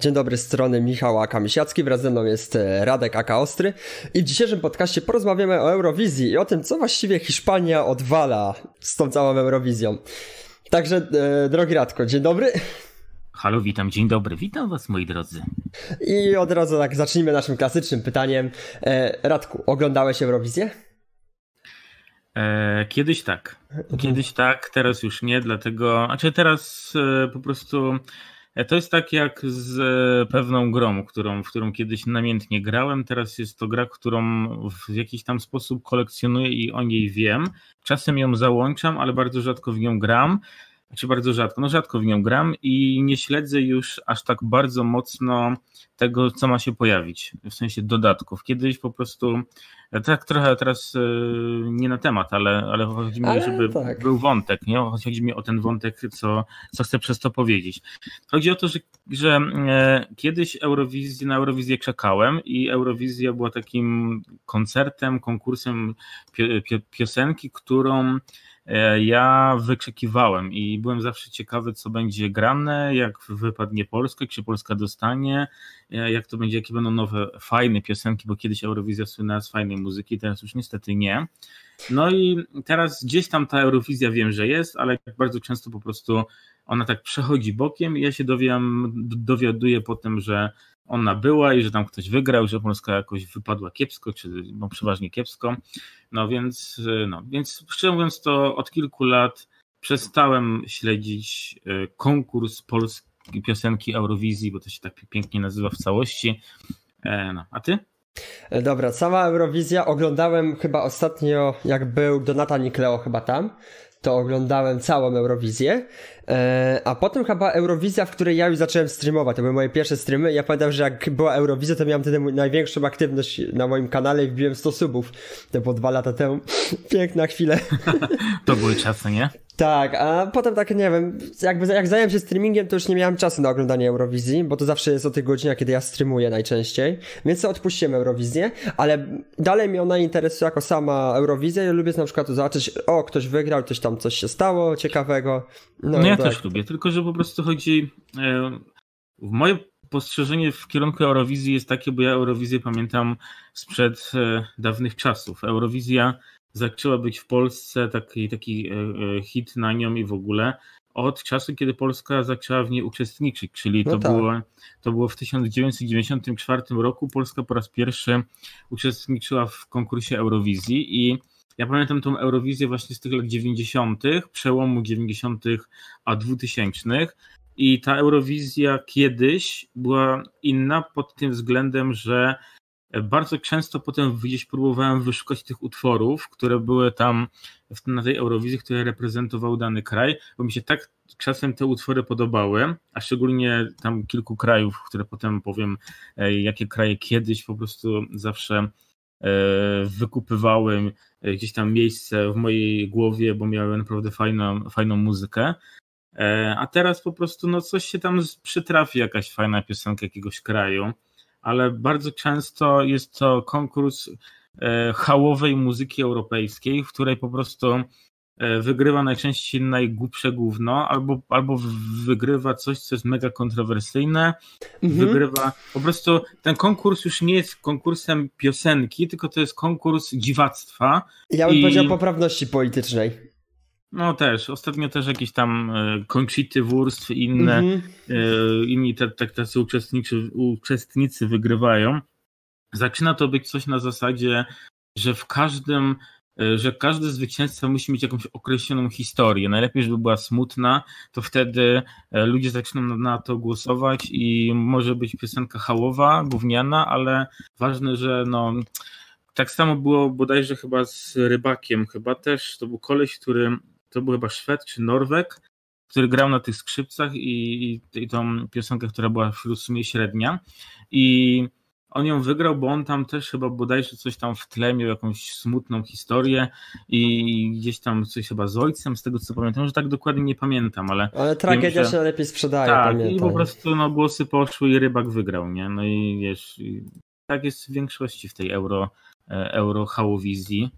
Dzień dobry, z strony Michał Akamisiacki, wraz ze mną jest e, Radek Aka Ostry i w dzisiejszym podcaście porozmawiamy o Eurowizji i o tym, co właściwie Hiszpania odwala z tą całą Eurowizją. Także, e, drogi Radko, dzień dobry. Halo, witam, dzień dobry, witam was moi drodzy. I od razu tak zacznijmy naszym klasycznym pytaniem. E, Radku, oglądałeś Eurowizję? E, kiedyś tak, kiedyś tak, teraz już nie, dlatego, znaczy teraz e, po prostu to jest tak jak z e, pewną grą, którą, w którą kiedyś namiętnie grałem. Teraz jest to gra, którą w jakiś tam sposób kolekcjonuję i o niej wiem. Czasem ją załączam, ale bardzo rzadko w nią gram. Znaczy bardzo rzadko, no rzadko w nią gram i nie śledzę już aż tak bardzo mocno tego, co ma się pojawić, w sensie dodatków. Kiedyś po prostu, tak trochę teraz e, nie na temat, ale, ale chodzi mi, ale żeby tak. był wątek, nie? Chodzi mi o ten wątek, co, co chcę przez to powiedzieć. Chodzi o to, że, że e, kiedyś Eurowizję, na Eurowizję czekałem i Eurowizja była takim koncertem, konkursem piosenki, którą E, ja wyczekiwałem i byłem zawsze ciekawy, co będzie grane, jak wypadnie Polska, czy Polska dostanie, e, jak to będzie, jakie będą nowe, fajne piosenki, bo kiedyś Eurowizja słynęła z fajnej muzyki, teraz już niestety nie. No i teraz gdzieś tam ta Eurowizja wiem, że jest, ale bardzo często po prostu ona tak przechodzi bokiem i ja się dowiadam, dowiaduję potem, że ona była i że tam ktoś wygrał, że Polska jakoś wypadła kiepsko, czy no, przeważnie kiepsko. No więc, no, więc szczerze mówiąc, to od kilku lat przestałem śledzić e, konkurs polskiej piosenki Eurowizji, bo to się tak pięknie nazywa w całości. E, no, a ty? E, dobra, cała Eurowizja oglądałem chyba ostatnio, jak był Donata Nikleo chyba tam, to oglądałem całą Eurowizję a potem chyba Eurowizja, w której ja już zacząłem streamować. To były moje pierwsze streamy. Ja pamiętam, że jak była Eurowizja, to miałem wtedy największą aktywność na moim kanale i wbiłem 100 subów. To było dwa lata temu. Piękna chwila. to były czasy, nie? Tak, a potem tak, nie wiem, jakby jak zająłem się streamingiem, to już nie miałem czasu na oglądanie Eurowizji, bo to zawsze jest o tych godzinach, kiedy ja streamuję najczęściej, więc odpuściłem Eurowizję, ale dalej mnie ona interesuje jako sama Eurowizja i lubię na przykład zobaczyć, o, ktoś wygrał, coś tam, coś się stało ciekawego. No, no ja tak. też lubię, tylko że po prostu chodzi. E, moje postrzeżenie w kierunku Eurowizji jest takie, bo ja Eurowizję pamiętam sprzed e, dawnych czasów. Eurowizja zaczęła być w Polsce taki, taki e, hit na nią i w ogóle od czasu, kiedy Polska zaczęła w niej uczestniczyć, czyli to, no tak. było, to było w 1994 roku. Polska po raz pierwszy uczestniczyła w konkursie Eurowizji i ja pamiętam tą Eurowizję właśnie z tych lat 90., przełomu 90. a 2000. I ta Eurowizja kiedyś była inna pod tym względem, że bardzo często potem gdzieś próbowałem wyszukać tych utworów, które były tam na tej Eurowizji, które reprezentowały dany kraj, bo mi się tak czasem te utwory podobały, a szczególnie tam kilku krajów, które potem powiem, e, jakie kraje kiedyś po prostu zawsze e, wykupywałem gdzieś tam miejsce w mojej głowie, bo miały naprawdę fajną, fajną muzykę. E, a teraz po prostu no coś się tam przytrafi, jakaś fajna piosenka jakiegoś kraju, ale bardzo często jest to konkurs e, hałowej muzyki europejskiej, w której po prostu wygrywa najczęściej najgłupsze gówno, albo, albo wygrywa coś, co jest mega kontrowersyjne, mhm. wygrywa, po prostu ten konkurs już nie jest konkursem piosenki, tylko to jest konkurs dziwactwa. Ja bym i... powiedział poprawności politycznej. No też, ostatnio też jakieś tam e, Conchity Wurst i inne, mhm. e, inni tacy uczestnicy, uczestnicy wygrywają. Zaczyna to być coś na zasadzie, że w każdym E, że każdy zwycięzca musi mieć jakąś określoną historię. Najlepiej, żeby była smutna, to wtedy e, ludzie zaczną na to głosować i może być piosenka hałowa, gówniana, ale ważne, że no, tak samo było bodajże chyba z Rybakiem, chyba też, to był koleś, który, to był chyba Szwed czy Norweg, który grał na tych skrzypcach i, i, i tą piosenkę, która była w sumie średnia i on ją wygrał, bo on tam też chyba bodajże coś tam w tle miał jakąś smutną historię i gdzieś tam coś chyba z ojcem, z tego co pamiętam, że tak dokładnie nie pamiętam, ale... Ale tragedia wiem, że... się lepiej sprzedaje, Tak, pamiętam. i po prostu no, głosy poszły i Rybak wygrał, nie? No i wiesz, i tak jest w większości w tej euro, e, euro hałowizji,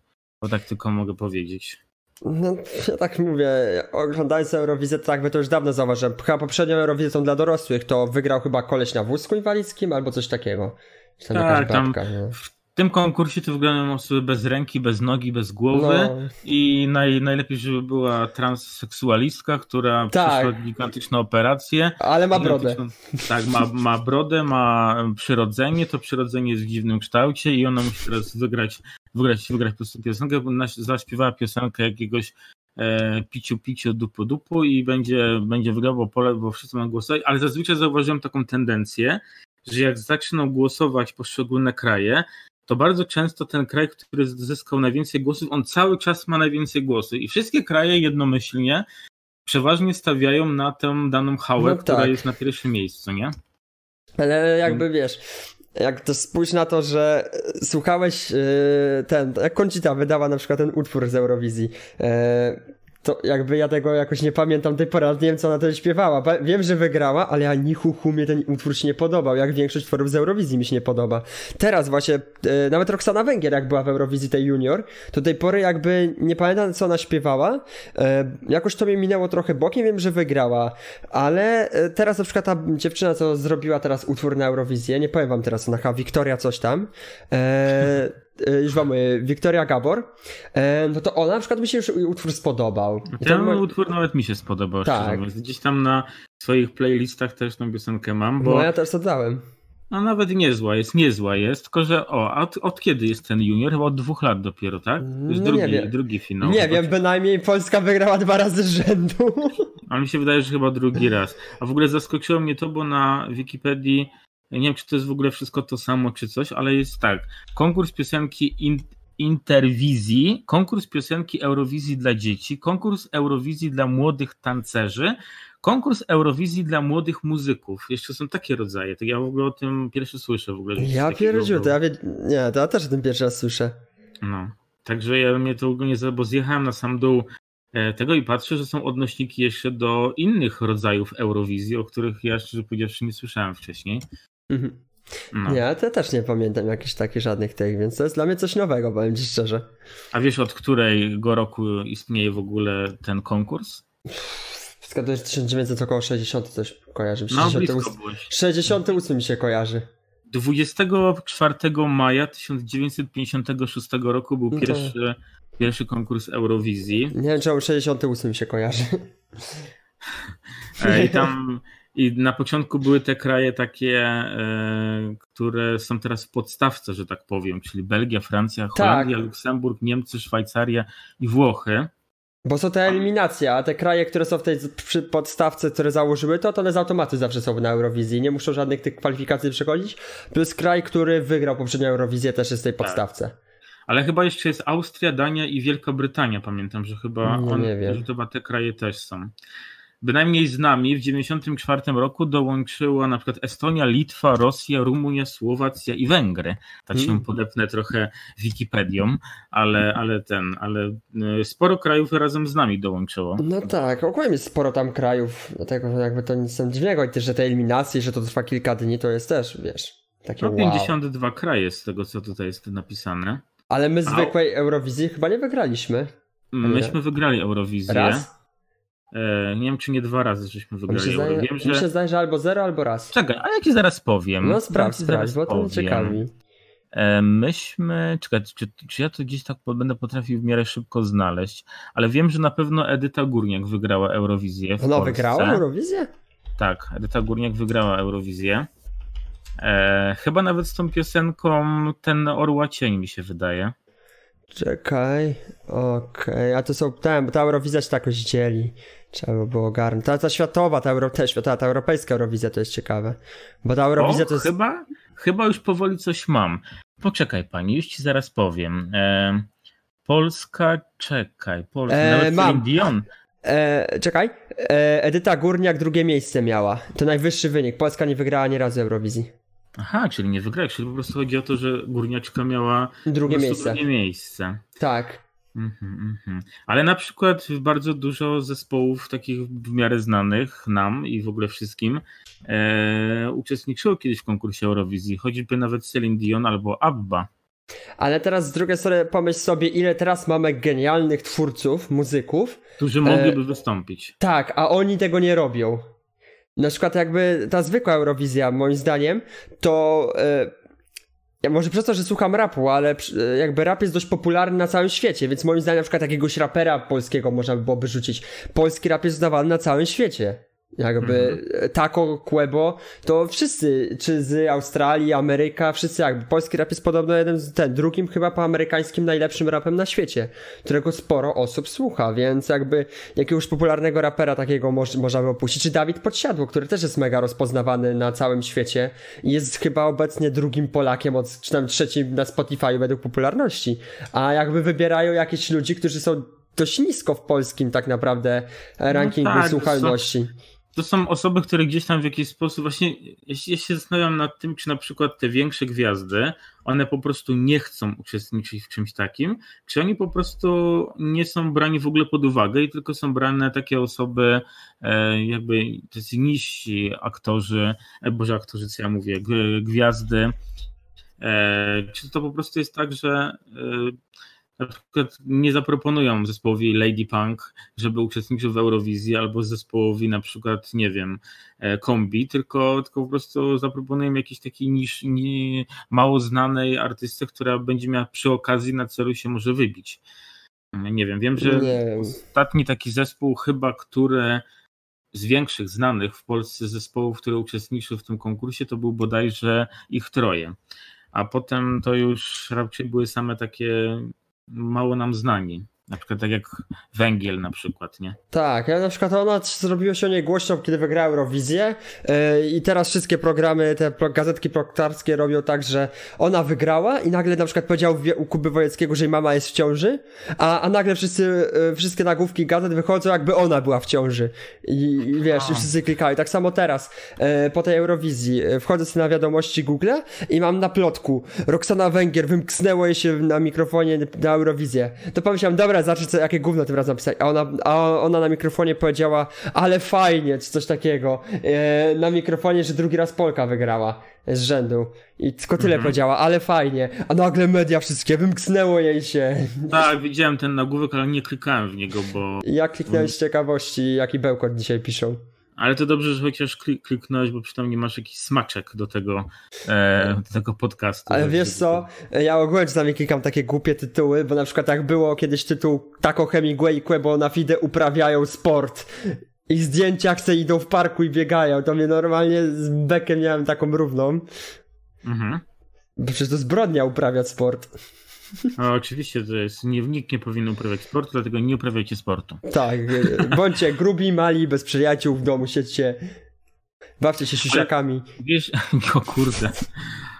bo tak tylko mogę powiedzieć. No, ja tak mówię, oglądając Eurowizję, tak by to już dawno zauważyłem. Chyba poprzednią Eurowizję dla dorosłych, to wygrał chyba koleś na wózku inwalidzkim albo coś takiego. Tam tak, tam no. w tym konkursie to wyglądają osoby bez ręki, bez nogi, bez głowy no. i naj, najlepiej, żeby była transseksualistka, która tak. przeszła gigantyczną operację. Ale ma brodę. Tak, ma, ma brodę, ma przyrodzenie, to przyrodzenie jest w dziwnym kształcie i ona musi teraz wygrać, wygrać, wygrać po prostu piosenkę, bo zaśpiewała piosenkę jakiegoś e, piciu piciu dupu dupu i będzie, będzie wygrało pole, bo wszyscy mają głosować, ale zazwyczaj zauważyłem taką tendencję, że jak zaczną głosować poszczególne kraje, to bardzo często ten kraj, który zyskał najwięcej głosów, on cały czas ma najwięcej głosów i wszystkie kraje jednomyślnie przeważnie stawiają na tę daną hałę, no która tak. jest na pierwszym miejscu, nie? Ale jakby wiesz, jak to spójrz na to, że słuchałeś yy, ten, jak Koncita wydała na przykład ten utwór z Eurowizji, yy, to jakby ja tego jakoś nie pamiętam tej pory, nie wiem co ona to śpiewała. Wiem, że wygrała, ale ani hu mnie ten utwór się nie podobał, jak większość utworów z Eurowizji mi się nie podoba. Teraz właśnie, e, nawet Roxana Węgier jak była w Eurowizji tej junior, to tej pory jakby nie pamiętam co ona śpiewała, e, jakoś to mnie minęło trochę bokiem, wiem, że wygrała, ale e, teraz na przykład ta dziewczyna, co zrobiła teraz utwór na Eurowizję, nie powiem wam teraz, ona Wiktoria coś tam, E, już mamy Wiktoria Gabor, e, no to ona na przykład mi się już utwór spodobał. Ten ma... utwór nawet mi się spodobał. Tak. Gdzieś tam na swoich playlistach też tą piosenkę mam, bo... No ja też to dałem. No nawet niezła jest, niezła jest, tylko że o, od, od kiedy jest ten junior? Chyba od dwóch lat dopiero, tak? Jest no drugi, nie drugi finał. Nie wiem, bynajmniej Polska wygrała dwa razy z rzędu. Ale mi się wydaje, że chyba drugi raz. A w ogóle zaskoczyło mnie to, bo na Wikipedii nie wiem, czy to jest w ogóle wszystko to samo, czy coś, ale jest tak. Konkurs piosenki in, Interwizji, konkurs piosenki Eurowizji dla dzieci, konkurs Eurowizji dla młodych tancerzy, konkurs Eurowizji dla młodych muzyków. Jeszcze są takie rodzaje. To ja w ogóle o tym pierwszy słyszę w ogóle. Ja pierwszy, to ja wie... nie, to ja też o tym pierwszy raz słyszę. No. Także ja mnie to ogólnie, bo zjechałem na sam dół e, tego i patrzę, że są odnośniki jeszcze do innych rodzajów Eurowizji, o których ja szczerze powiedziawszy nie słyszałem wcześniej. Mhm. No. Nie, to też nie pamiętam jakichś takich żadnych tych, więc to jest dla mnie coś nowego, powiem ci szczerze. A wiesz od którego roku istnieje w ogóle ten konkurs? to jest 1900 około 60 coś kojarzy. No, 68, 68 mi się kojarzy. 24 maja 1956 roku był no pierwszy, pierwszy konkurs Eurowizji. Nie wiem, czemu 68 się kojarzy. E, I tam i na początku były te kraje takie, e, które są teraz w podstawce, że tak powiem, czyli Belgia, Francja, Holandia, tak. Luksemburg, Niemcy, Szwajcaria i Włochy. Bo są te eliminacje, a te kraje, które są w tej podstawce, które założyły to, to one z automatu zawsze są na Eurowizji. Nie muszą żadnych tych kwalifikacji przechodzić. Plus kraj, który wygrał poprzednią Eurowizję też jest w tej tak. podstawce. Tak. Ale chyba jeszcze jest Austria, Dania i Wielka Brytania, pamiętam, że chyba nie, on, nie że chyba te kraje też są bynajmniej z nami w 1994 roku dołączyła na przykład Estonia, Litwa, Rosja, Rumunia, Słowacja i Węgry. Tak się mm. podepnę trochę Wikipedią, ale, ale ten, ale e, sporo krajów razem z nami dołączyło. No tak, ogólnie jest sporo tam krajów, dlatego jakby to nic dziwnego i też, że te eliminacje, że to trwa kilka dni, to jest też, wiesz, takie no, 52 wow. kraje z tego, co tutaj jest napisane. Ale my zwykłej Eurowizji chyba nie wygraliśmy. Myśmy wygrali Eurowizję. Raz? E, nie wiem, czy nie dwa razy żeśmy wygrali. Mi się, zdaje, wiem, że... mi się zdaje, że albo zero, albo raz. Czekaj, a ja ci zaraz powiem. No sprawdź, sprawdź, bo to mnie ciekawi. E, myśmy, czekaj, czy, czy, ja to gdzieś tak będę potrafił w miarę szybko znaleźć, ale wiem, że na pewno Edyta Górniak wygrała Eurowizję w No, Polsce. wygrała Eurowizję? Tak, Edyta Górniak wygrała Eurowizję. E, chyba nawet z tą piosenką Ten Orła Cień mi się wydaje. Czekaj, okej, okay. a to są, tam, ta Eurowizja się tak jakoś dzieli. Trzeba było ogarnąć. Ta, ta światowa, ta, euro, ta, światowa, ta europejska Eurowizja to jest ciekawe. Bo ta Eurowizja o, to jest... Chyba, chyba już powoli coś mam. Poczekaj pani, już ci zaraz powiem. E, Polska, czekaj, Polska, e, nawet mam. Dion. E, czekaj, e, Edyta Górniak drugie miejsce miała. To najwyższy wynik. Polska nie wygrała ani razu Eurowizji. Aha, czyli nie wygrała, czyli po prostu chodzi o to, że Górniaczka miała drugie miejsce. drugie miejsce. Tak. Mm-hmm, mm-hmm. Ale na przykład bardzo dużo zespołów takich w miarę znanych nam i w ogóle wszystkim e, uczestniczyło kiedyś w konkursie Eurowizji, choćby nawet Celine Dion albo ABBA. ale teraz z drugiej strony pomyśl sobie, ile teraz mamy genialnych twórców, muzyków. Którzy mogliby e, wystąpić. Tak, a oni tego nie robią. Na przykład jakby ta zwykła Eurowizja, moim zdaniem, to... E, ja może przez to, że słucham rapu, ale jakby rap jest dość popularny na całym świecie, więc moim zdaniem na przykład jakiegoś rapera polskiego można by byłoby rzucić. Polski rap jest uznawany na całym świecie. Jakby mhm. Taco, Quebo, to wszyscy, czy z Australii, Ameryka, wszyscy jakby. Polski rap jest podobno jeden z ten, drugim chyba po amerykańskim najlepszym rapem na świecie, którego sporo osób słucha, więc jakby jakiegoś popularnego rapera takiego moż, można by opuścić. Czy Dawid Podsiadło, który też jest mega rozpoznawany na całym świecie i jest chyba obecnie drugim Polakiem, od, czy tam trzecim na Spotify według popularności. A jakby wybierają jakieś ludzi, którzy są dość nisko w polskim tak naprawdę rankingu no tak, słuchalności to są osoby, które gdzieś tam w jakiś sposób, właśnie ja się zastanawiam nad tym, czy na przykład te większe gwiazdy, one po prostu nie chcą uczestniczyć w czymś takim, czy oni po prostu nie są brani w ogóle pod uwagę i tylko są brane takie osoby, e, jakby tacy niżsi aktorzy, e, boże aktorzy, co ja mówię, gwiazdy, e, czy to po prostu jest tak, że na przykład nie zaproponują zespołowi Lady Punk, żeby uczestniczył w Eurowizji, albo zespołowi na przykład, nie wiem, e, kombi, tylko, tylko po prostu zaproponują jakiś taki niż nie, mało znanej artystę, która będzie miała przy okazji na celu się może wybić. Nie wiem, wiem, że nie. ostatni taki zespół chyba, który z większych znanych w Polsce zespołów, które uczestniczyły w tym konkursie, to był bodajże ich troje. A potem to już raczej były same takie mało nam znani. Na przykład tak jak węgiel na przykład, nie? Tak, ja na przykład ona zrobiło się o niej głośno, kiedy wygrała Eurowizję yy, i teraz wszystkie programy, te gazetki proktarskie robią tak, że ona wygrała i nagle na przykład powiedział u Kuby Wojeckiego, że jej mama jest w ciąży, a, a nagle wszyscy, yy, wszystkie nagłówki gazet wychodzą jakby ona była w ciąży i, i wiesz, i wszyscy klikają. Tak samo teraz, yy, po tej Eurowizji, wchodzę sobie na wiadomości Google i mam na plotku Roxana Węgier wymknęło jej się na mikrofonie na Eurowizję. To pomyślałem, dobra, dobra, zacznę co, jakie gówno tym razem napisać. A ona, a ona na mikrofonie powiedziała, ale fajnie, czy coś takiego. E, na mikrofonie, że drugi raz Polka wygrała z rzędu. I tylko tyle mhm. powiedziała, ale fajnie. A nagle media wszystkie, wymknęło jej się. Tak, widziałem ten nagłówek, ale nie klikałem w niego, bo... Ja kliknąłem z ciekawości, jaki bełkot dzisiaj piszą. Ale to dobrze, że chociaż kliknąłeś, bo przynajmniej masz jakiś smaczek do tego, e, do tego podcastu. Ale wiesz co, ja ogólnie czasami klikam takie głupie tytuły, bo na przykład jak było kiedyś tytuł Tako Hemingway i Quebo na FIDE uprawiają sport i zdjęcia chce idą w parku i biegają, to mnie normalnie z bekiem miałem taką równą. Mhm. Bo przecież to zbrodnia uprawiać sport. No, oczywiście to jest, nie, nikt nie powinien uprawiać sportu, dlatego nie uprawiajcie sportu. Tak, bądźcie grubi, mali, bez przyjaciół w domu, siedźcie, bawcie się siusiakami. Ale, wiesz, o kurde,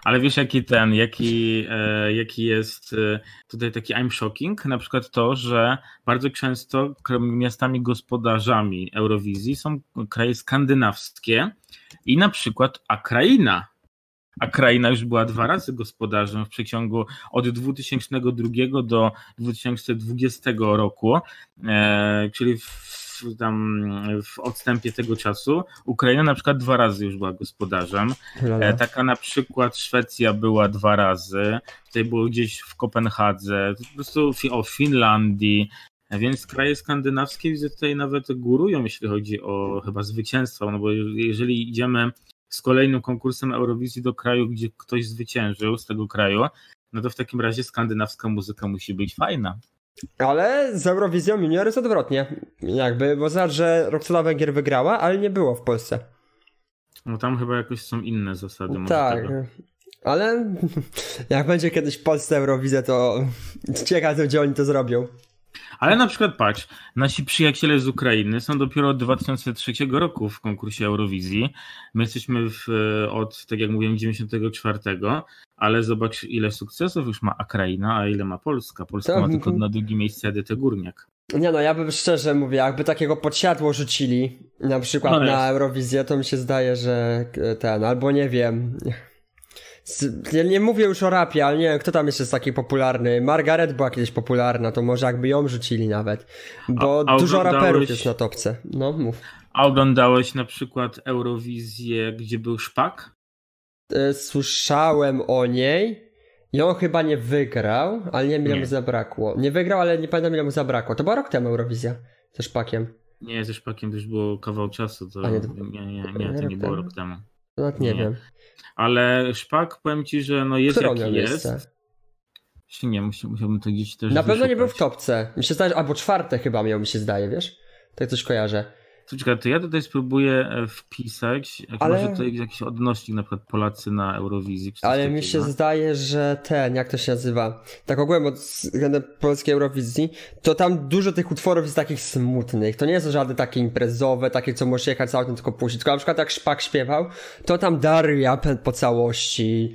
ale wiesz jaki ten, jaki, e, jaki jest e, tutaj taki I'm shocking, na przykład to, że bardzo często miastami gospodarzami Eurowizji są kraje skandynawskie i na przykład Akraina a kraina już była dwa razy gospodarzem w przeciągu od 2002 do 2020 roku, e, czyli w, tam w odstępie tego czasu. Ukraina na przykład dwa razy już była gospodarzem. E, taka na przykład Szwecja była dwa razy, tutaj było gdzieś w Kopenhadze, po prostu o Finlandii, więc kraje skandynawskie widzę tutaj nawet górują, jeśli chodzi o chyba zwycięstwo, no bo jeżeli idziemy z kolejnym konkursem Eurowizji do kraju, gdzie ktoś zwyciężył z tego kraju, no to w takim razie skandynawska muzyka musi być fajna. Ale z Eurowizją Junior jest odwrotnie. Jakby, bo znaczy, że Roxana Węgier wygrała, ale nie było w Polsce. No tam chyba jakoś są inne zasady. Tak, ale jak będzie kiedyś w Polsce Eurowizja, to ciekawe, gdzie oni to zrobią. Ale na przykład patrz, nasi przyjaciele z Ukrainy są dopiero od 2003 roku w konkursie Eurowizji. My jesteśmy w, od, tak jak mówiłem, 94, ale zobacz ile sukcesów już ma Ukraina, a ile ma Polska. Polska to... ma tylko na drugim miejscu Edytę Górniak. Nie no, ja bym szczerze mówię, jakby takiego podsiadło rzucili, na przykład no na Eurowizję, to mi się zdaje, że ten, albo nie wiem, ja nie mówię już o rapie, ale nie wiem, kto tam jeszcze jest taki popularny. Margaret była kiedyś popularna, to może jakby ją rzucili nawet. Bo a, a dużo raperów jest na topce. No, mów. A oglądałeś na przykład Eurowizję, gdzie był Szpak? E, słyszałem o niej. I on chyba nie wygrał, ale nie wiem ile mu zabrakło. Nie wygrał, ale nie pamiętam ile mu zabrakło. To była rok temu Eurowizja. Ze Szpakiem. Nie, ze szpakiem też było kawał czasu, to A nie, to- nie, nie, nie, to nie było rok temu. Nawet nie, Nie. wiem. Ale szpak, powiem ci, że no jest Które on jaki jest. miejsce? Nie, musiał, musiałbym to gdzieś też Na pewno nie był w topce. Mi się zdaje, albo czwarte chyba miał, mi się zdaje, wiesz? Tak coś kojarzę. To Czekaj, to ja tutaj spróbuję e, wpisać, jak Ale- może tutaj jakiś odnośnik, na przykład Polacy na Eurowizji. Ale mi takiego. się zdaje, że ten, jak to się nazywa, tak ogółem od względem polskiej Eurowizji, to tam dużo tych utworów jest takich smutnych. To nie są żadne takie imprezowe, takie, co możesz jechać autem tylko puścić. Tylko na przykład jak Szpak śpiewał, to tam Daria po całości.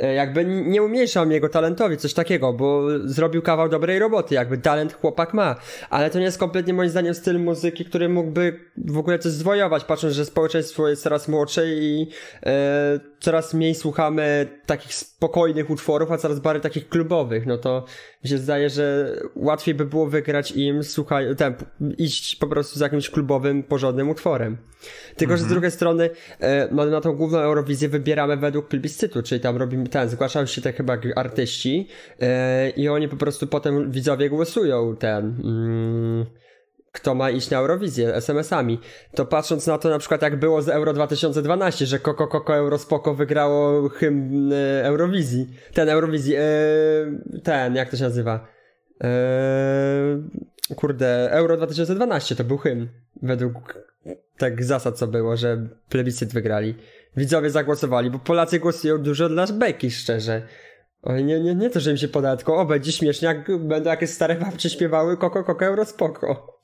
E, Jakby nie umniejszam jego talentowi, coś takiego, bo zrobił kawał dobrej roboty, jakby talent chłopak ma, ale to nie jest kompletnie moim zdaniem styl muzyki, który mógłby w ogóle coś zwojować, patrząc, że społeczeństwo jest coraz młodsze i e, coraz mniej słuchamy takich spokojnych utworów, a coraz bardziej takich klubowych, no to mi się zdaje, że łatwiej by było wygrać im, słuchaj, ten, iść po prostu z jakimś klubowym, porządnym utworem. Tylko, że z drugiej strony e, no, na tą główną Eurowizję wybieramy według plebiscytu, czyli tam robimy ten, zgłaszają się te chyba artyści e, i oni po prostu potem widzowie głosują ten... Mm, kto ma iść na Eurowizję SMS-ami. To patrząc na to na przykład jak było z Euro 2012, że Koko Koko Eurospoko wygrało hymn e, Eurowizji. Ten Eurowizji, e, ten, jak to się nazywa? E, kurde, Euro 2012 to był hymn. Według tak zasad co było, że plebiscyt wygrali. Widzowie zagłosowali, bo Polacy głosują dużo dla beki, szczerze. Oj, nie, nie, nie to, że im się poda, tylko o, będzie śmiesznie, jak będą jakieś stare babcie śpiewały Koko Koko Eurospoko.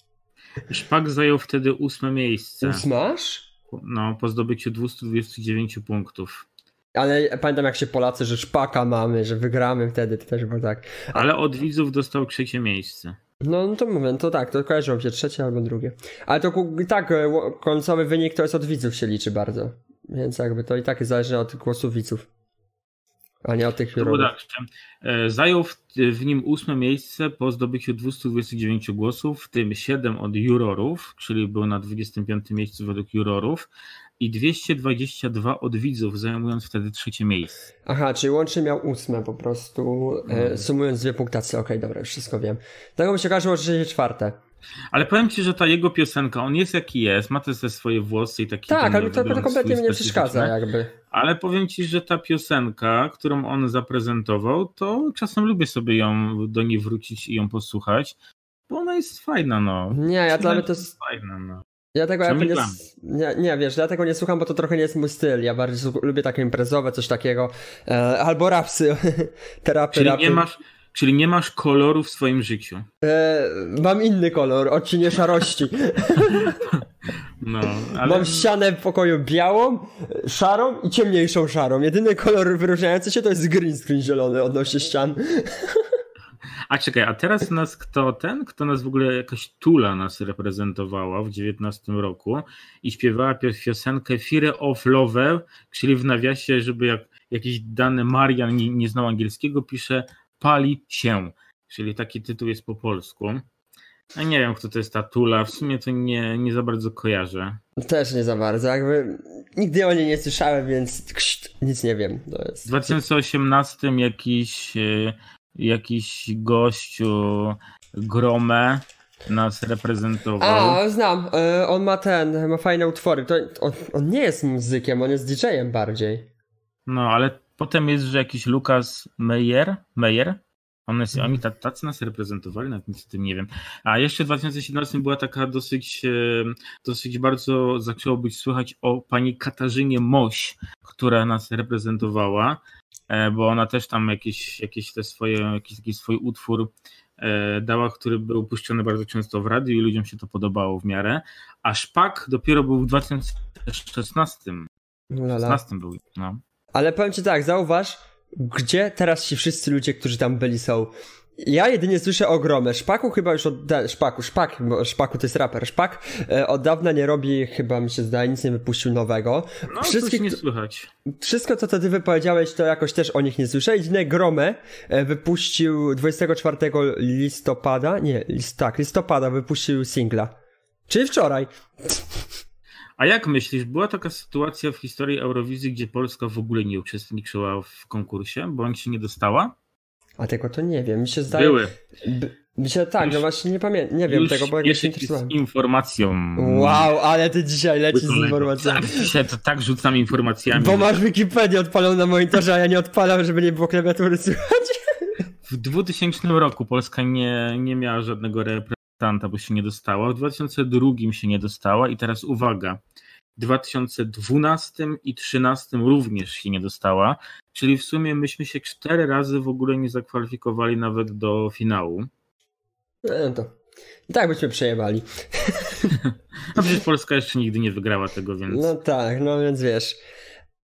Szpak zajął wtedy ósme miejsce. Usmasz? No, po zdobyciu 229 punktów. Ale pamiętam jak się Polacy, że szpaka mamy, że wygramy wtedy, to też było tak. Ale od widzów dostał trzecie miejsce. No, no to mówię, to tak, to kojarzą się trzecie albo drugie. Ale to tak e, końcowy wynik to jest od widzów się liczy bardzo. Więc jakby to i tak zależne od głosu widzów. A nie od tych jurorów. tak, e, zajął w, w nim ósme miejsce po zdobyciu 229 głosów, w tym 7 od jurorów, czyli był na 25 miejscu według jurorów i 222 od widzów, zajmując wtedy trzecie miejsce. Aha, czyli łącznie miał ósme po prostu, e, No. sumując dwie punktacje. Okej, dobra, już wszystko wiem. Tego mi się okazało, że jest czwarte. Ale powiem ci, że ta jego piosenka, on jest jaki jest, ma te te swoje włosy i taki Tak, ale to, to kompletnie mnie nie przeszkadza jakby. Ale powiem ci, że ta piosenka, którą on zaprezentował, to czasem lubię sobie ją do niej wrócić i ją posłuchać, bo ona jest fajna, no. Nie, ja dla mnie to jest... fajna, no. Ja tego jakby nie, nie, nie, wiesz, ja tego nie słucham, bo to trochę nie jest mój styl. Ja bardziej lubię takie imprezowe, coś takiego. E, albo rapsy, te rapy, Czyli rapy. nie masz, czyli nie masz koloru w swoim życiu. E, mam inny kolor, odcienie szarości. No, ale Mam ścianę w pokoju białą, szarą i ciemniejszą szarą. Jedyny kolor wyróżniający się to jest green screen zielony odnośnie ścian. A czekaj, a teraz nas kto ten, kto nas w ogóle jakaś Tula nas reprezentowała w 19 roku i śpiewała pio- piosenkę Fire of Love, czyli w nawiasie, żeby jak jakiś dany Marian nie, nie znał angielskiego, pisze pali się, czyli taki tytuł jest po polsku. Ja nie wiem, kto to jest ta Tula, w sumie to nie, nie za bardzo kojarzę. Też nie za bardzo, jakby nigdy o niej nie słyszałem, więc kszt, nic nie wiem. To W jest... 2018 jakiś, e, jakiś gościu Gromę nas reprezentował. A, znam, e, on ma ten, ma fajne utwory. To, on, on nie jest muzykiem, on jest DJ-em bardziej. No, ale potem jest, że jakiś Lukas Meyer, Meyer one, Mhm. oni ta- tacy nas reprezentowali, nawet nic o tym nie wiem. A jeszcze w 2017 była taka dosyć, e, dosyć bardzo zaczęło być słychać o pani Katarzynie Moś, która nas reprezentowała, bo ona też tam jakieś, jakieś te swoje, jakiś taki swój utwór e, dała, który był puszczony bardzo często w radiu i ludziom się to podobało w miarę. A Szpak dopiero był w 2016. Lala. 16 był, no. Ale powiem ci tak, zauważ, gdzie teraz ci wszyscy ludzie, którzy tam byli są. Ja jedynie słyszę o Gromę. Szpaku chyba już od... da- Szpaku, Szpak, bo Szpaku to jest raper. Szpak e, od dawna nie robi, chyba mi się zdaje, nic nie wypuścił nowego. No, coś nie słychać. Wszystko, co ty wypowiedziałeś, to jakoś też o nich nie słyszę. Jedynie Gromę e, wypuścił 24 listopada, nie, list, tak, listopada wypuścił singla. Czyli wczoraj. A jak myślisz, była taka sytuacja w historii Eurowizji, gdzie Polska w ogóle nie uczestniczyła w konkursie, bądź się nie dostała? A tego to nie wiem. Mi się zdaje. Były. Się tak, już, no właśnie nie pamiętam, nie wiem tego, bo jak się interesowałem. z informacją. Wow, ale ty dzisiaj lecisz z informacjami. Tak, dzisiaj to tak rzucam informacjami. Bo masz Wikipedię odpalą na monitorze, a ja nie odpalam, żeby nie było klawiatury słychać. W 2000 roku Polska nie, nie miała żadnego reprezentanta, bo się nie dostała. W 2002 się nie dostała i teraz uwaga. W 2012 i 2013 również się nie dostała, czyli w sumie myśmy się cztery razy w ogóle nie zakwalifikowali nawet do finału. No to i tak byśmy przejebali. No przecież Polska jeszcze nigdy nie wygrała tego, więc... No tak, no więc wiesz.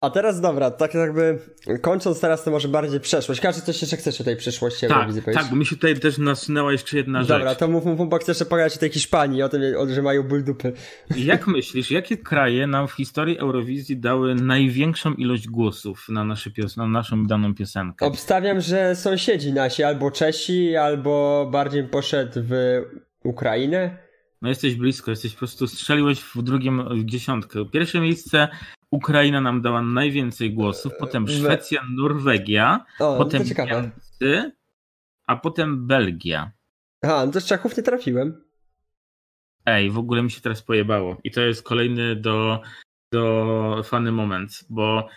A teraz dobra, tak jakby kończąc teraz to może bardziej przeszłość. Każdy coś jeszcze chcesz o tej przyszłości tak, Eurowizji powiedzieć? Tak, bo mi się tutaj też nasunęła jeszcze jedna dobra, rzecz. Dobra, to mów, mów, bo chcesz pogadać o tej Hiszpanii, o tym, że mają ból dupy. Jak myślisz, jakie kraje nam w historii Eurowizji dały największą ilość głosów na, nasze pios- na naszą daną piosenkę? Obstawiam, że sąsiedzi nasi, albo Czesi, albo bardziej poszedł w Ukrainę. No jesteś blisko, jesteś po prostu strzeliłeś w drugim dziesiątkę. Pierwsze miejsce Ukraina nam dała najwięcej głosów, potem Szwecja, Norwegia, o, potem Niemcy, a potem Belgia. A, no to z Czechów nie trafiłem. Ej, w ogóle mi się teraz pojebało. I to jest kolejny do, do fany moment, bo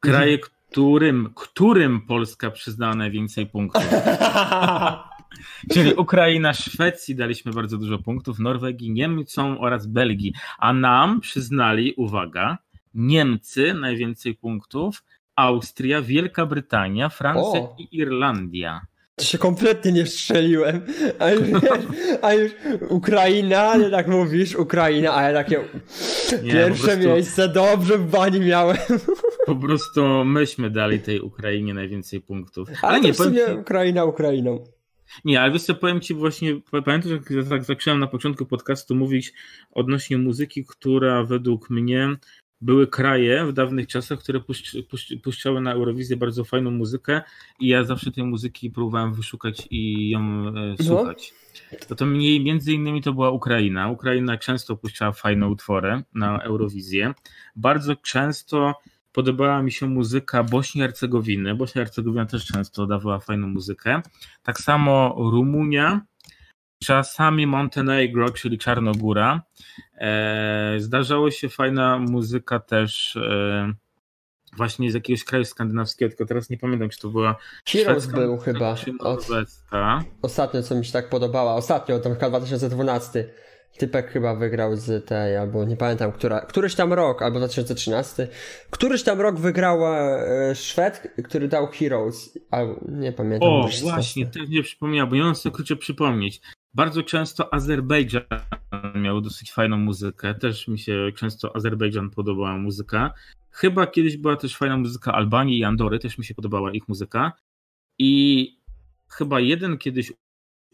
kraje, mhm. którym, którym Polska przyznała najwięcej punktów. Czyli Ukraina, Szwecji daliśmy bardzo dużo punktów, Norwegii, Niemcom oraz Belgii, a nam przyznali, uwaga, Niemcy najwięcej punktów, Austria, Wielka Brytania, Francja o. i Irlandia. To się kompletnie nie strzeliłem. A już, a już Ukraina, nie tak mówisz, Ukraina, a ja takie nie, pierwsze prostu, miejsce, dobrze w bani miałem. Po prostu myśmy dali tej Ukrainie najwięcej punktów. Ale, ale nie, powiem ci... Ukraina Ukrainą. Nie, ale wiesz co, powiem ci właśnie, pamiętasz jak tak zacząłem na początku podcastu mówić odnośnie muzyki, która według mnie były kraje w dawnych czasach, które puszczały na Eurowizję bardzo fajną muzykę i ja zawsze tej muzyki próbowałem wyszukać i ją e, no. słuchać. To, to mniej, między innymi to była Ukraina. Ukraina często puszczała fajne utwory na Eurowizję. Bardzo często podobała mi się muzyka Bośni i Hercegowiny. Bośnia i Hercegowina też często dawała fajną muzykę. Tak samo Rumunia, czasami Montenegro, czyli Czarnogóra. E, zdarzało się fajna muzyka też e, właśnie z jakiegoś kraju skandynawskiego, tylko teraz nie pamiętam, czy to była Heroes był chyba. Norweska. Ostatnio, co mi się tak podobała, ostatnio, to chyba 2012 typek chyba wygrał z tej, albo nie pamiętam, która, któryś tam rok, albo 2013, któryś tam rok wygrała e, Szwed, który dał Heroes, albo nie pamiętam. O, właśnie, też nie przypomniałem, bo nie mam sobie kurczę przypomnieć. Bardzo często Azerbejdżan miał dosyć fajną muzykę. Też mi się często Azerbejdżan podobała muzyka. Chyba kiedyś była też fajna muzyka Albanii i Andory, też mi się podobała ich muzyka. I chyba jeden kiedyś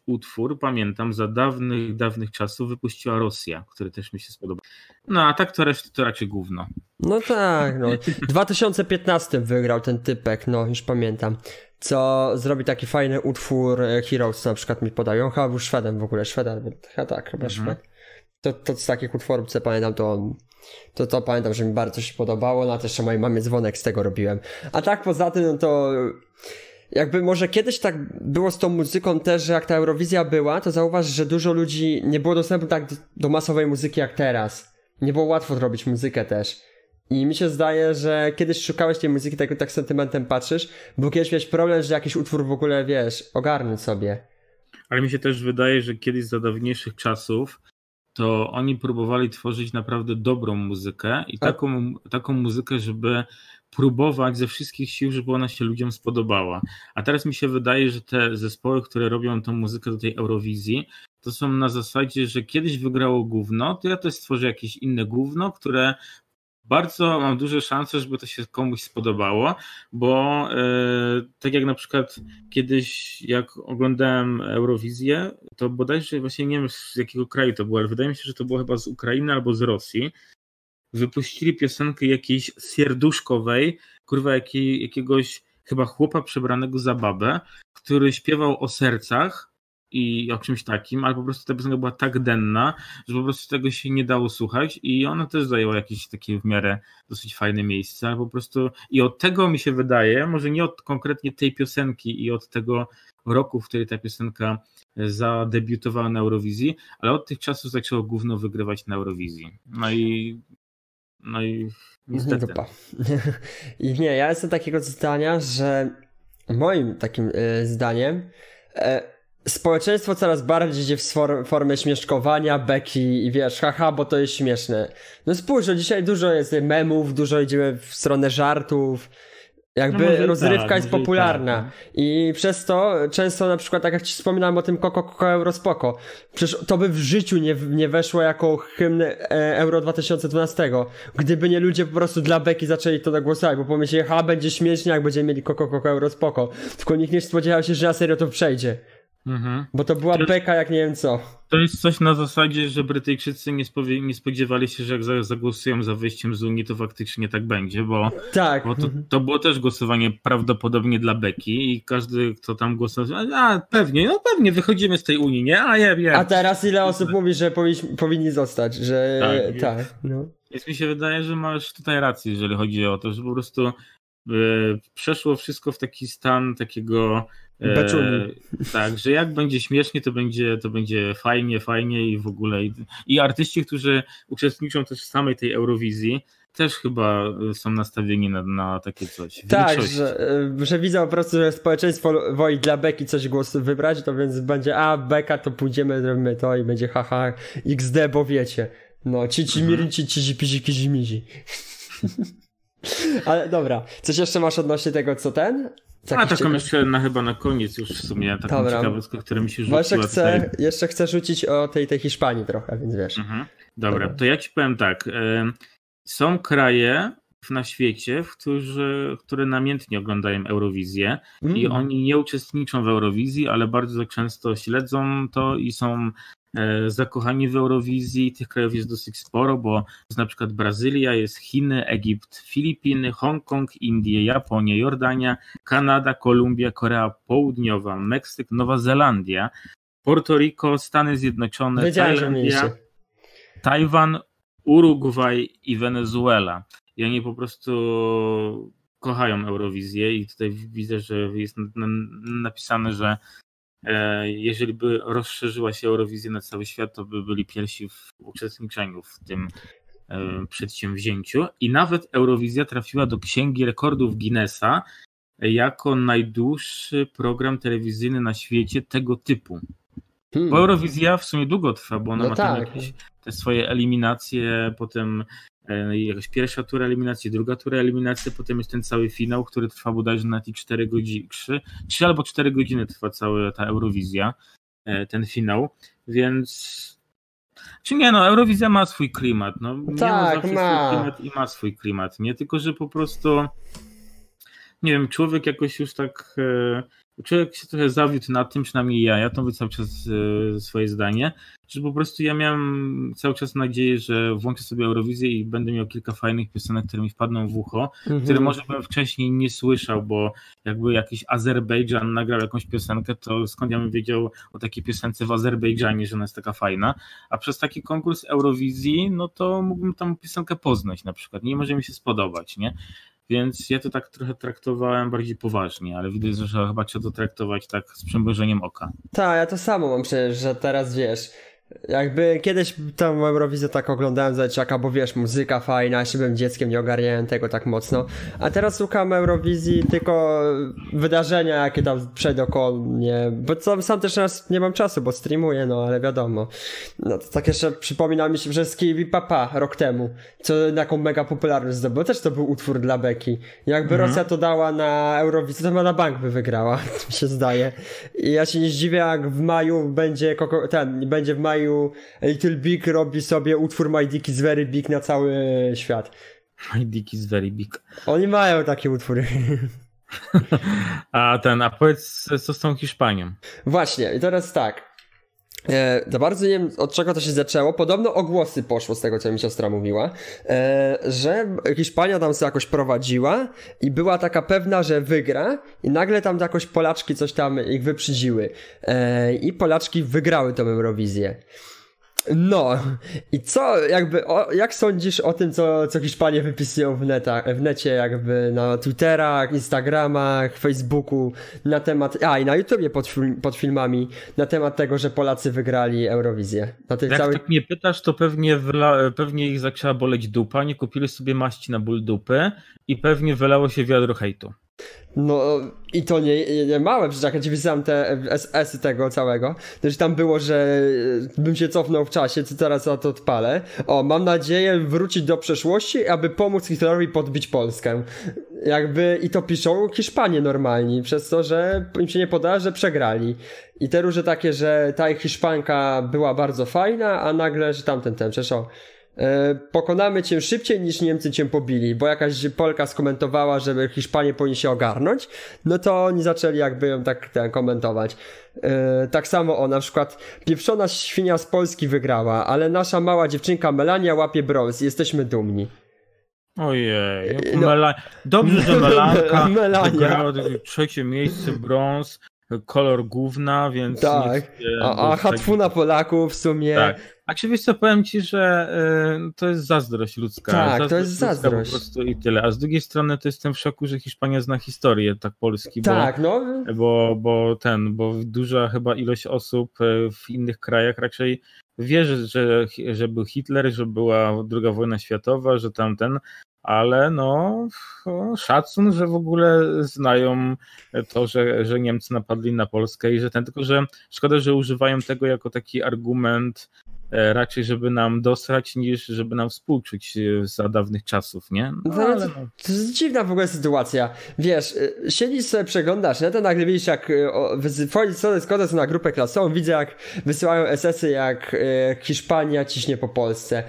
utwór, pamiętam, za dawnych, dawnych czasów wypuściła Rosja, który też mi się spodobał. No a tak to resztę to raczej gówno. No tak, no. W 2015 wygrał ten typek, no już pamiętam co zrobi taki fajny utwór e, Heroes, na przykład mi podają. Chyba był Szwedem w ogóle, Szwedem, chyba tak, chyba mhm. Szwed. To, to z takich utworów, co pamiętam, to, to, to pamiętam, że mi bardzo się podobało, no a też mojej mamie dzwonek z tego robiłem. A tak poza tym, no to jakby może kiedyś tak było z tą muzyką też, że jak ta Eurowizja była, to zauważ, że dużo ludzi nie było dostępu tak do masowej muzyki jak teraz. Nie było łatwo zrobić muzykę też. I mi się zdaje, że kiedyś szukałeś tej muzyki, tak, tak sentymentem patrzysz, bo kiedyś miałeś problem, że jakiś utwór w ogóle, wiesz, ogarnąć sobie. Ale mi się też wydaje, że kiedyś za dawniejszych czasów to oni próbowali tworzyć naprawdę dobrą muzykę i taką, taką muzykę, żeby próbować ze wszystkich sił, żeby ona się ludziom spodobała. A teraz mi się wydaje, że te zespoły, które robią tą muzykę do tej Eurowizji, to są na zasadzie, że kiedyś wygrało gówno, to ja też stworzę jakieś inne gówno, które bardzo mam duże szanse, żeby to się komuś spodobało, bo e, tak jak na przykład kiedyś, jak oglądałem Eurowizję, to bodajże właśnie nie wiem z jakiego kraju to było, ale wydaje mi się, że to było chyba z Ukrainy albo z Rosji. Wypuścili piosenkę jakiejś sierduszkowej, kurwa jakiej, jakiegoś chyba chłopa przebranego za babę, który śpiewał o sercach i o czymś takim, ale po prostu ta piosenka była tak denna, że po prostu tego się nie dało słuchać i ona też zajęła jakieś takie w miarę dosyć fajne miejsce, ale po prostu i od tego mi się wydaje, może nie od konkretnie tej piosenki i od tego roku, w której ta piosenka zadebiutowała na Eurowizji, ale od tych czasów zaczęło gówno wygrywać na Eurowizji. No i no i niestety. I nie, ja jestem takiego zdania, że moim takim y, zdaniem y, społeczeństwo coraz bardziej idzie w formę śmieszkowania, beki i wiesz, haha, bo to jest śmieszne. No spójrz, no dzisiaj dużo jest memów, dużo idziemy w stronę żartów, jakby no rozrywka tak, jest popularna. Tak. I przez to często na przykład, tak jak ci wspominałem o tym Coco Coco Euro Spoko, przecież to by w życiu nie, nie weszło jako hymn e, Euro 2012, gdyby nie ludzie po prostu dla beki zaczęli to głosować, bo pomyśleli, ha, będzie śmiesznie, jak będziemy mieli Coco Coco Euro Spoko. Tylko nikt nie spodziewał się, że na serio to przejdzie. Mhm. Bo to była to beka jak nie wiem co. To jest coś na zasadzie, że Brytyjczycy nie, spowie, nie spodziewali się, że jak zagłosują za wyjściem z Unii, to faktycznie tak będzie, bo, tak. bo to, to było też głosowanie prawdopodobnie dla beki i każdy, kto tam głosował, a pewnie, no pewnie, wychodzimy z tej Unii, nie? A, a teraz ile osób mówi, że powinni, powinni zostać, że tak. tak no. Więc mi się wydaje, że masz tutaj rację, jeżeli chodzi o to, że po prostu przeszło wszystko w taki stan takiego. E, tak, że jak będzie śmiesznie, to będzie, to będzie fajnie, fajnie i w ogóle. I, I artyści, którzy uczestniczą też w samej tej Eurowizji, też chyba są nastawieni na, na takie coś. Tak, że, e, że widzą po prostu, że społeczeństwo woli dla Beki coś głosu wybrać, to więc będzie, a Beka, to pójdziemy, zrobimy to i będzie haha XD, bo wiecie. No, cici miri, cici cici pizi kizi mizi. Ale dobra, coś jeszcze masz odnośnie tego, co ten? A taką jeszcze na, chyba na koniec już w sumie taką Dobra. ciekawostkę, która mi się rzuciła. Jeszcze chcę, tutaj. jeszcze chcę rzucić o tej, tej Hiszpanii trochę, więc wiesz. Mhm. Dobra, Dobra, to ja ci powiem tak. Są kraje na świecie, którzy, które namiętnie oglądają Eurowizję mm. i oni nie uczestniczą w Eurowizji, ale bardzo często śledzą to i są zakochani w Eurowizji. Tych krajów jest dosyć sporo, bo jest na przykład Brazylia, jest Chiny, Egipt, Filipiny, Hongkong, Indie, Japonia, Jordania, Kanada, Kolumbia, Korea Południowa, Meksyk, Nowa Zelandia, Porto Rico, Stany Zjednoczone, Tajlandia, Tajwan, Urugwaj i Wenezuela. I oni po prostu kochają Eurowizję i tutaj widzę, że jest napisane, że E, jeżeli by rozszerzyła się Eurowizja na cały świat, to by byli pierwsi w uczestniczeniu w tym e, przedsięwzięciu. I nawet Eurowizja trafiła do Księgi Rekordów Guinnessa jako najdłuższy program telewizyjny na świecie tego typu. Hmm. Bo Eurowizja w sumie długo trwa, bo ona no ma tak. tam jakieś te swoje eliminacje, potem E, jakaś pierwsza tura eliminacji, druga tura eliminacji, potem jest ten cały finał, który trwa bodajże na te 4 godziny, 3, 3 albo 4 godziny trwa cała ta Eurowizja, e, ten finał, więc czy nie no, Eurowizja ma swój klimat, no, tak, ma, ma. Swój klimat i ma swój klimat, nie, tylko że po prostu nie wiem, człowiek jakoś już tak e, człowiek się trochę zawiódł na tym, przynajmniej ja, ja to mówię cały czas e, swoje zdanie, że po prostu ja miałem cały czas nadzieję, że włączę sobie Eurowizję i będę miał kilka fajnych piosenek, które mi wpadną w ucho, mhm. które może bym wcześniej nie słyszał, bo jakby jakiś Azerbejdżan nagrał jakąś piosenkę, to skąd ja bym wiedział o takiej piosence w Azerbejdżanie, że ona jest taka fajna, a przez taki konkurs Eurowizji, no to mógłbym tam piosenkę poznać na przykład, nie może mi się spodobać, nie? Więc ja to tak trochę traktowałem bardziej poważnie, ale widać, że chyba trzeba to traktować tak z przymrużeniem oka. Tak, ja to samo mam przecież, że teraz wiesz, jakby kiedyś tam Eurowizję tak oglądałem za dzieciaka, bo wiesz, muzyka fajna, jeszcze byłem dzieckiem, nie ogarniałem tego tak mocno. A teraz szukam Eurowizji tylko wydarzenia, jakie tam przejdą koło mnie, bo sam, sam też teraz nie mam czasu, bo streamuję, no ale wiadomo. No to tak jeszcze przypomina mi się, że z Kiwi Papa rok temu, co jaką mega popularność zdobył, też to był utwór dla Beki. Jakby mhm. Rosja to dała na Eurowizję, to ma na bank by wygrała, mi się zdaje. I ja się nie zdziwię, jak w maju będzie, ten, będzie w maju maju Little Big robi sobie utwór My Dick is Very Big na cały świat. My Dick is Very Big. Oni mają takie utwory. A ten, a powiedz co z tą Hiszpanią? Właśnie, i teraz tak. E, za bardzo nie wiem, od czego to się zaczęło. Podobno ogłosy poszło z tego, co mi siostra mówiła, e, że Hiszpania tam sobie jakoś prowadziła i była taka pewna, że wygra i nagle tam jakoś Polaczki coś tam ich wyprzedziły. E, I Polaczki wygrały tą Eurowizję. No, i co, jakby, o, jak sądzisz o tym, co, co Hiszpanie wypisują w, neta, w necie, jakby na Twitterach, Instagramach, Facebooku, na temat, a i na YouTubie pod, pod filmami, na temat tego, że Polacy wygrali Eurowizję. Na tych Jak całych... tak mnie pytasz, to pewnie, wla, pewnie ich zaczęła boleć dupa, nie kupili sobie maści na ból dupy i pewnie wylało się wiadro hejtu. No i to nie, nie małe, przecież jak wysyłam te SS-y tego całego, to już tam było, że bym się cofnął w czasie, co teraz na to odpalę. O, mam nadzieję wrócić do przeszłości, aby pomóc Hitlerowi podbić Polskę. Jakby, i to piszą Hiszpanie normalni, przez to, że im się nie poda, że przegrali. I te róże takie, że ta Hiszpanka była bardzo fajna, a nagle, że tamten ten, przecież o, E, pokonamy cię szybciej niż Niemcy cię pobili, bo jakaś Polka skomentowała, żeby Hiszpanie powinni się ogarnąć, no to oni zaczęli jakby ją tak, tak komentować. E, tak samo o na przykład pieprzona świnia z Polski wygrała, ale nasza mała dziewczynka Melania łapie brąz jesteśmy dumni. Ojej, no, Mela... dobrze, że Melanka Melania. wygrała trzecie miejsce, brąz, kolor główna, więc... Tak, a, a hatfuna Polaków w sumie... Tak a czy wiesz co, powiem ci, że y, to jest zazdrość ludzka. Tak, zazdrość to jest zazdrość. Po prostu i tyle. A z drugiej strony to jestem w szoku, że Hiszpania zna historię tak Polski. Tak, bo, no. Bo, bo ten, bo duża chyba ilość osób e, w innych krajach raczej wierzy, że, że był Hitler, że była druga wojna światowa, że tamten, ale no szacun, że w ogóle znają to, że, że Niemcy napadli na Polskę i że ten, tylko że szkoda, że używają tego jako taki argument raczej żeby nam dosrać niż żeby nam współczuć e, za dawnych czasów, nie? No, no ale... To jest dziwna w ogóle sytuacja. Wiesz, e, siedzisz sobie, przeglądasz, no to nagle widzisz jak wchodzisz sobie składasz na grupę klasową, widzę jak wysyłają SS-y jak Hiszpania ciśnie po Polsce.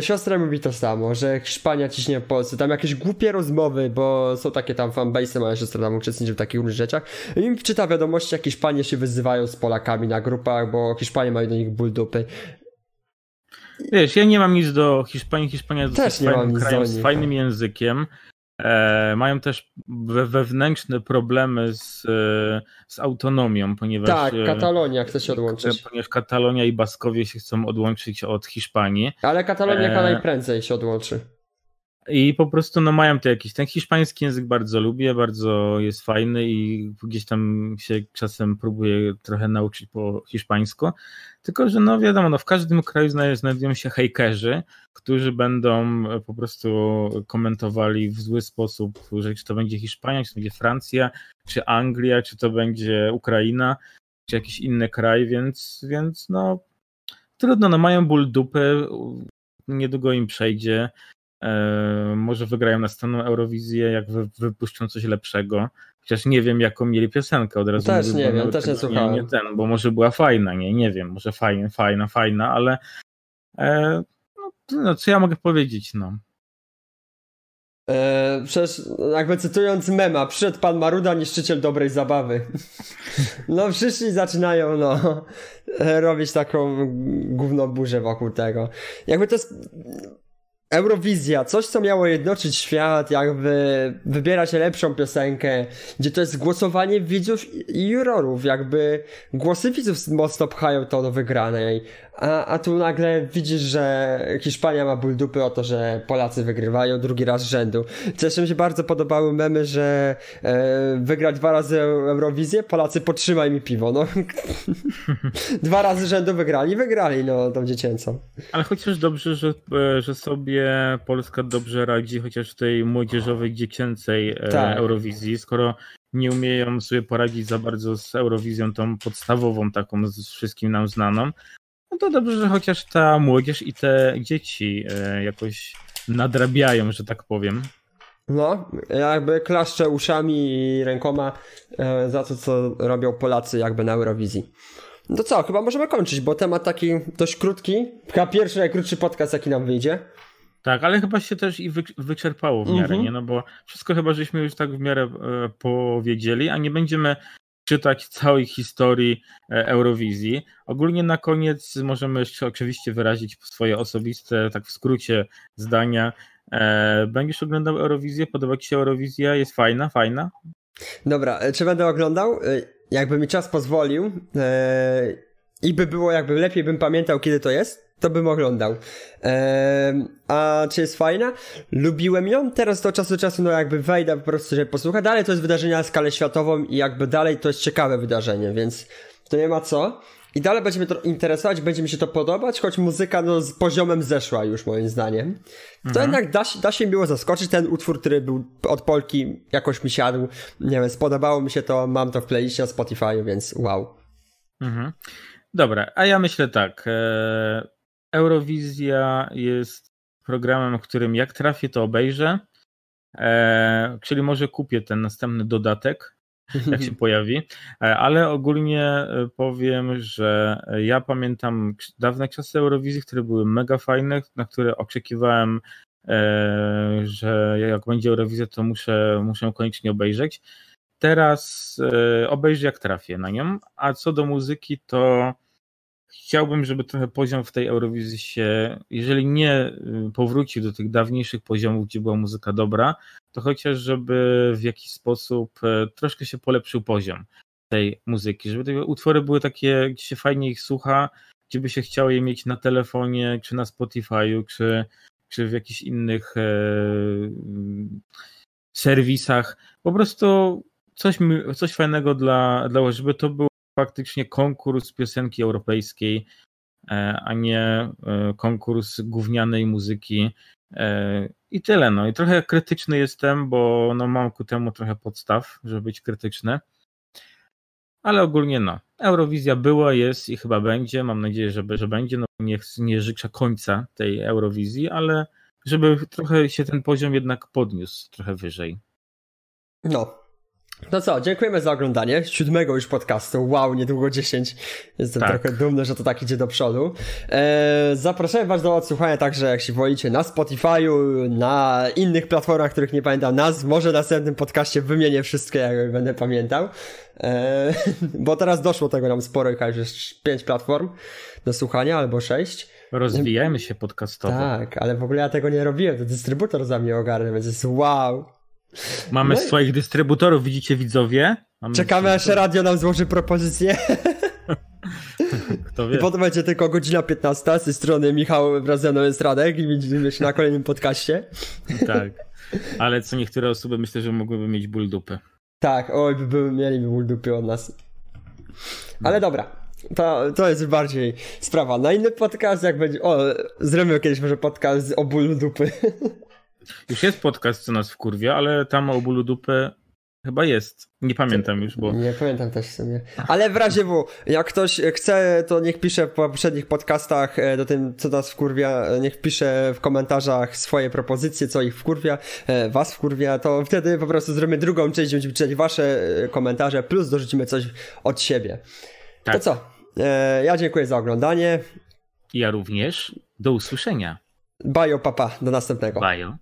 Siostra mówi to samo, że Hiszpania ciśnie po Polsce. Tam jakieś głupie rozmowy, bo są takie tam fanbase, moja siostra tam uczestniczy w takich różnych rzeczach. I czyta wiadomości, jak Hiszpanie się wyzywają z Polakami na grupach, bo Hiszpanie mają do nich ból dupy. Wiesz, ja nie mam nic do Hiszpanii. Hiszpania jest też mam krajem z fajnym językiem. E, mają też we, wewnętrzne problemy z, e, z autonomią, ponieważ. Tak, e, Katalonia chce się odłączyć. Ponieważ Katalonia i Baskowie się chcą odłączyć od Hiszpanii. Ale Katalonia e... najprędzej się odłączy. I po prostu no mają to jakiś, ten hiszpański język bardzo lubię, bardzo jest fajny i gdzieś tam się czasem próbuję trochę nauczyć po hiszpańsku. Tylko, że no wiadomo, no w każdym kraju znajdują się hejkerzy, którzy będą po prostu komentowali w zły sposób, że czy to będzie Hiszpania, czy to będzie Francja, czy Anglia, czy to będzie Ukraina, czy jakiś inny kraj, więc, więc no trudno, no mają ból dupy, niedługo im przejdzie. E, może wygrają następną Eurowizję, jak wy, wypuszczą coś lepszego. Chociaż nie wiem, jaką mieli piosenkę od razu. Też nie wiem, też nie słuchałem. Nie, nie ten, bo może była fajna, nie, nie wiem, może fajna, fajna, fajna, ale e, no, no, co ja mogę powiedzieć, no. Eee, przecież jakby cytując mema, przyszedł pan Maruda, niszczyciel dobrej zabawy. No przyszli i zaczynają no robić taką gównoburzę wokół tego. Jakby to jest Eurowizja, coś co miało jednoczyć świat, jakby wybierać lepszą piosenkę, gdzie to jest głosowanie widzów i jurorów, jakby głosy widzów mocno pchają to do wygranej, a, a tu nagle widzisz, że Hiszpania ma ból dupy o to, że Polacy wygrywają drugi raz rzędu. Zresztą mi się bardzo podobały memy, że e, wygrać dwa razy Eurowizję, Polacy potrzymaj mi piwo, no. dwa razy rzędu wygrali, wygrali, no, tą dziecięcą. Ale chociaż dobrze, że, e, że sobie Polska dobrze radzi, chociaż w tej młodzieżowej, dziecięcej e, tak. Eurowizji, skoro nie umieją sobie poradzić za bardzo z Eurowizją, tą podstawową, taką z wszystkim nam znaną, no to dobrze, że chociaż ta młodzież i te dzieci e, jakoś nadrabiają, że tak powiem. No, jakby klaszczę uszami i rękoma e, za to, co robią Polacy jakby na Eurowizji. No to co, chyba możemy kończyć, bo temat taki dość krótki. Chyba pierwszy najkrótszy podcast, jaki nam wyjdzie. Tak, ale chyba się też i wyczerpało w miarę, mm -hmm. nie? No bo wszystko chyba żeśmy już tak w miarę e, powiedzieli, a nie będziemy czytać całej historii e, Eurowizji. Ogólnie na koniec możemy oczywiście wyrazić swoje osobiste, tak w skrócie, zdania. E, będziesz oglądał Eurowizję? Podoba Ci się Eurowizja? Jest fajna? Fajna? Dobra, czy będę oglądał? Jakby mi czas pozwolił i by było jakby lepiej bym pamiętał kiedy to jest, to bym oglądał. Eee, a czy jest fajna? Lubiłem ją, teraz to czasu do czasu no jakby wejdę po prostu, żeby posłuchać. Dalej to jest wydarzenie na skalę światową i jakby dalej to jest ciekawe wydarzenie, więc to nie ma co. I dalej będzie mnie to interesować, będzie mi się to podobać, choć muzyka no, z poziomem zeszła już moim zdaniem. To mhm. jednak da, da się miło zaskoczyć. Ten utwór, który był od Polki, jakoś mi siadł. Nie wiem, spodobało mi się to, mam to w playliście na Spotify, więc wow. Mhm. Dobra, a ja myślę tak. E, Eurowizja jest programem, którym jak trafię, to obejrzę. E, czyli może kupię ten następny dodatek, jak się pojawi. E, ale ogólnie e, powiem, że ja pamiętam dawne czasy Eurowizji, które były mega fajne, na które oczekiwałem, e, że jak będzie Eurowizja, to muszę, muszę koniecznie obejrzeć. Teraz obejrzę jak trafię na nią. A co do muzyki, to chciałbym, żeby trochę poziom w tej Eurowizji się, jeżeli nie y, powrócił do tych dawniejszych poziomów, gdzie była muzyka dobra, to chociaż żeby w jakiś sposób e, troszkę się polepszył poziom tej muzyki, żeby te utwory były takie, gdzie się fajnie ich słucha, gdzie by się chciało je mieć na telefonie, czy na Spotify'u, czy, czy w jakichś innych e, serwisach. Po prostu coś, coś fajnego dla, dla żeby to było faktycznie konkurs piosenki europejskiej, e, a nie e, konkurs gównianej muzyki. E, I tyle. No. I trochę krytyczny jestem, bo no, mam ku temu trochę podstaw, żeby być krytyczny. Ale ogólnie no. Eurowizja była, jest i chyba będzie. Mam nadzieję, że, że będzie. No, nie, nie życzę końca tej Eurowizji, ale żeby trochę się ten poziom jednak podniósł trochę wyżej. No, no co, dziękujemy za oglądanie siódmego już podcastu. Wow, niedługo 10. Jestem tak. trochę dumny, że to tak idzie do przodu. Eee, zapraszamy Was do odsłuchania także, jak się wolicie, na Spotify'u, na innych platformach, których nie pamiętam nazw. Może w następnym podcaście wymienię wszystkie, jak będę pamiętał. Eee, bo teraz doszło tego nam sporo, już jest pięć platform do słuchania, albo sześć. Rozwijajmy się podcastowo. Tak, ale w ogóle ja tego nie robiłem, to dystrybutor za mnie ogarnął, więc jest wow. Mamy no swoich dystrybutorów, widzicie widzowie? Mamy Czekamy aż radio nam złoży propozycję. Kto wie. I potem będzie tylko godzina 15 z strony Michał wraz ze mną jest Radek i widzimy się na kolejnym podcaście. tak. Ale co niektóre osoby myślę, że mogłyby mieć ból dupy. Tak, oj, by były, mieliby ból dupy od nas. Ale dobra. To, to jest bardziej sprawa. Na inny podcast, jak będzie. O, zrobimy kiedyś może podcast o bólu dupy. Już jest podcast, co nas wkurwia, ale tam o bólu dupy Chyba jest. Nie pamiętam już, bo. Nie pamiętam też sobie. Ale w razie W, jak ktoś chce, to niech pisze w poprzednich podcastach e, do tym, co nas wkurwia, e, niech pisze w komentarzach swoje propozycje, co ich wkurwia, e, was wkurwia, to wtedy po prostu zrobimy drugą część, będziemy czytać wasze komentarze, plus dorzucimy coś od siebie. Tak. To co? Ja dziękuję za oglądanie. Ja również. Do usłyszenia. Bajo, papa. Do następnego. Bajo.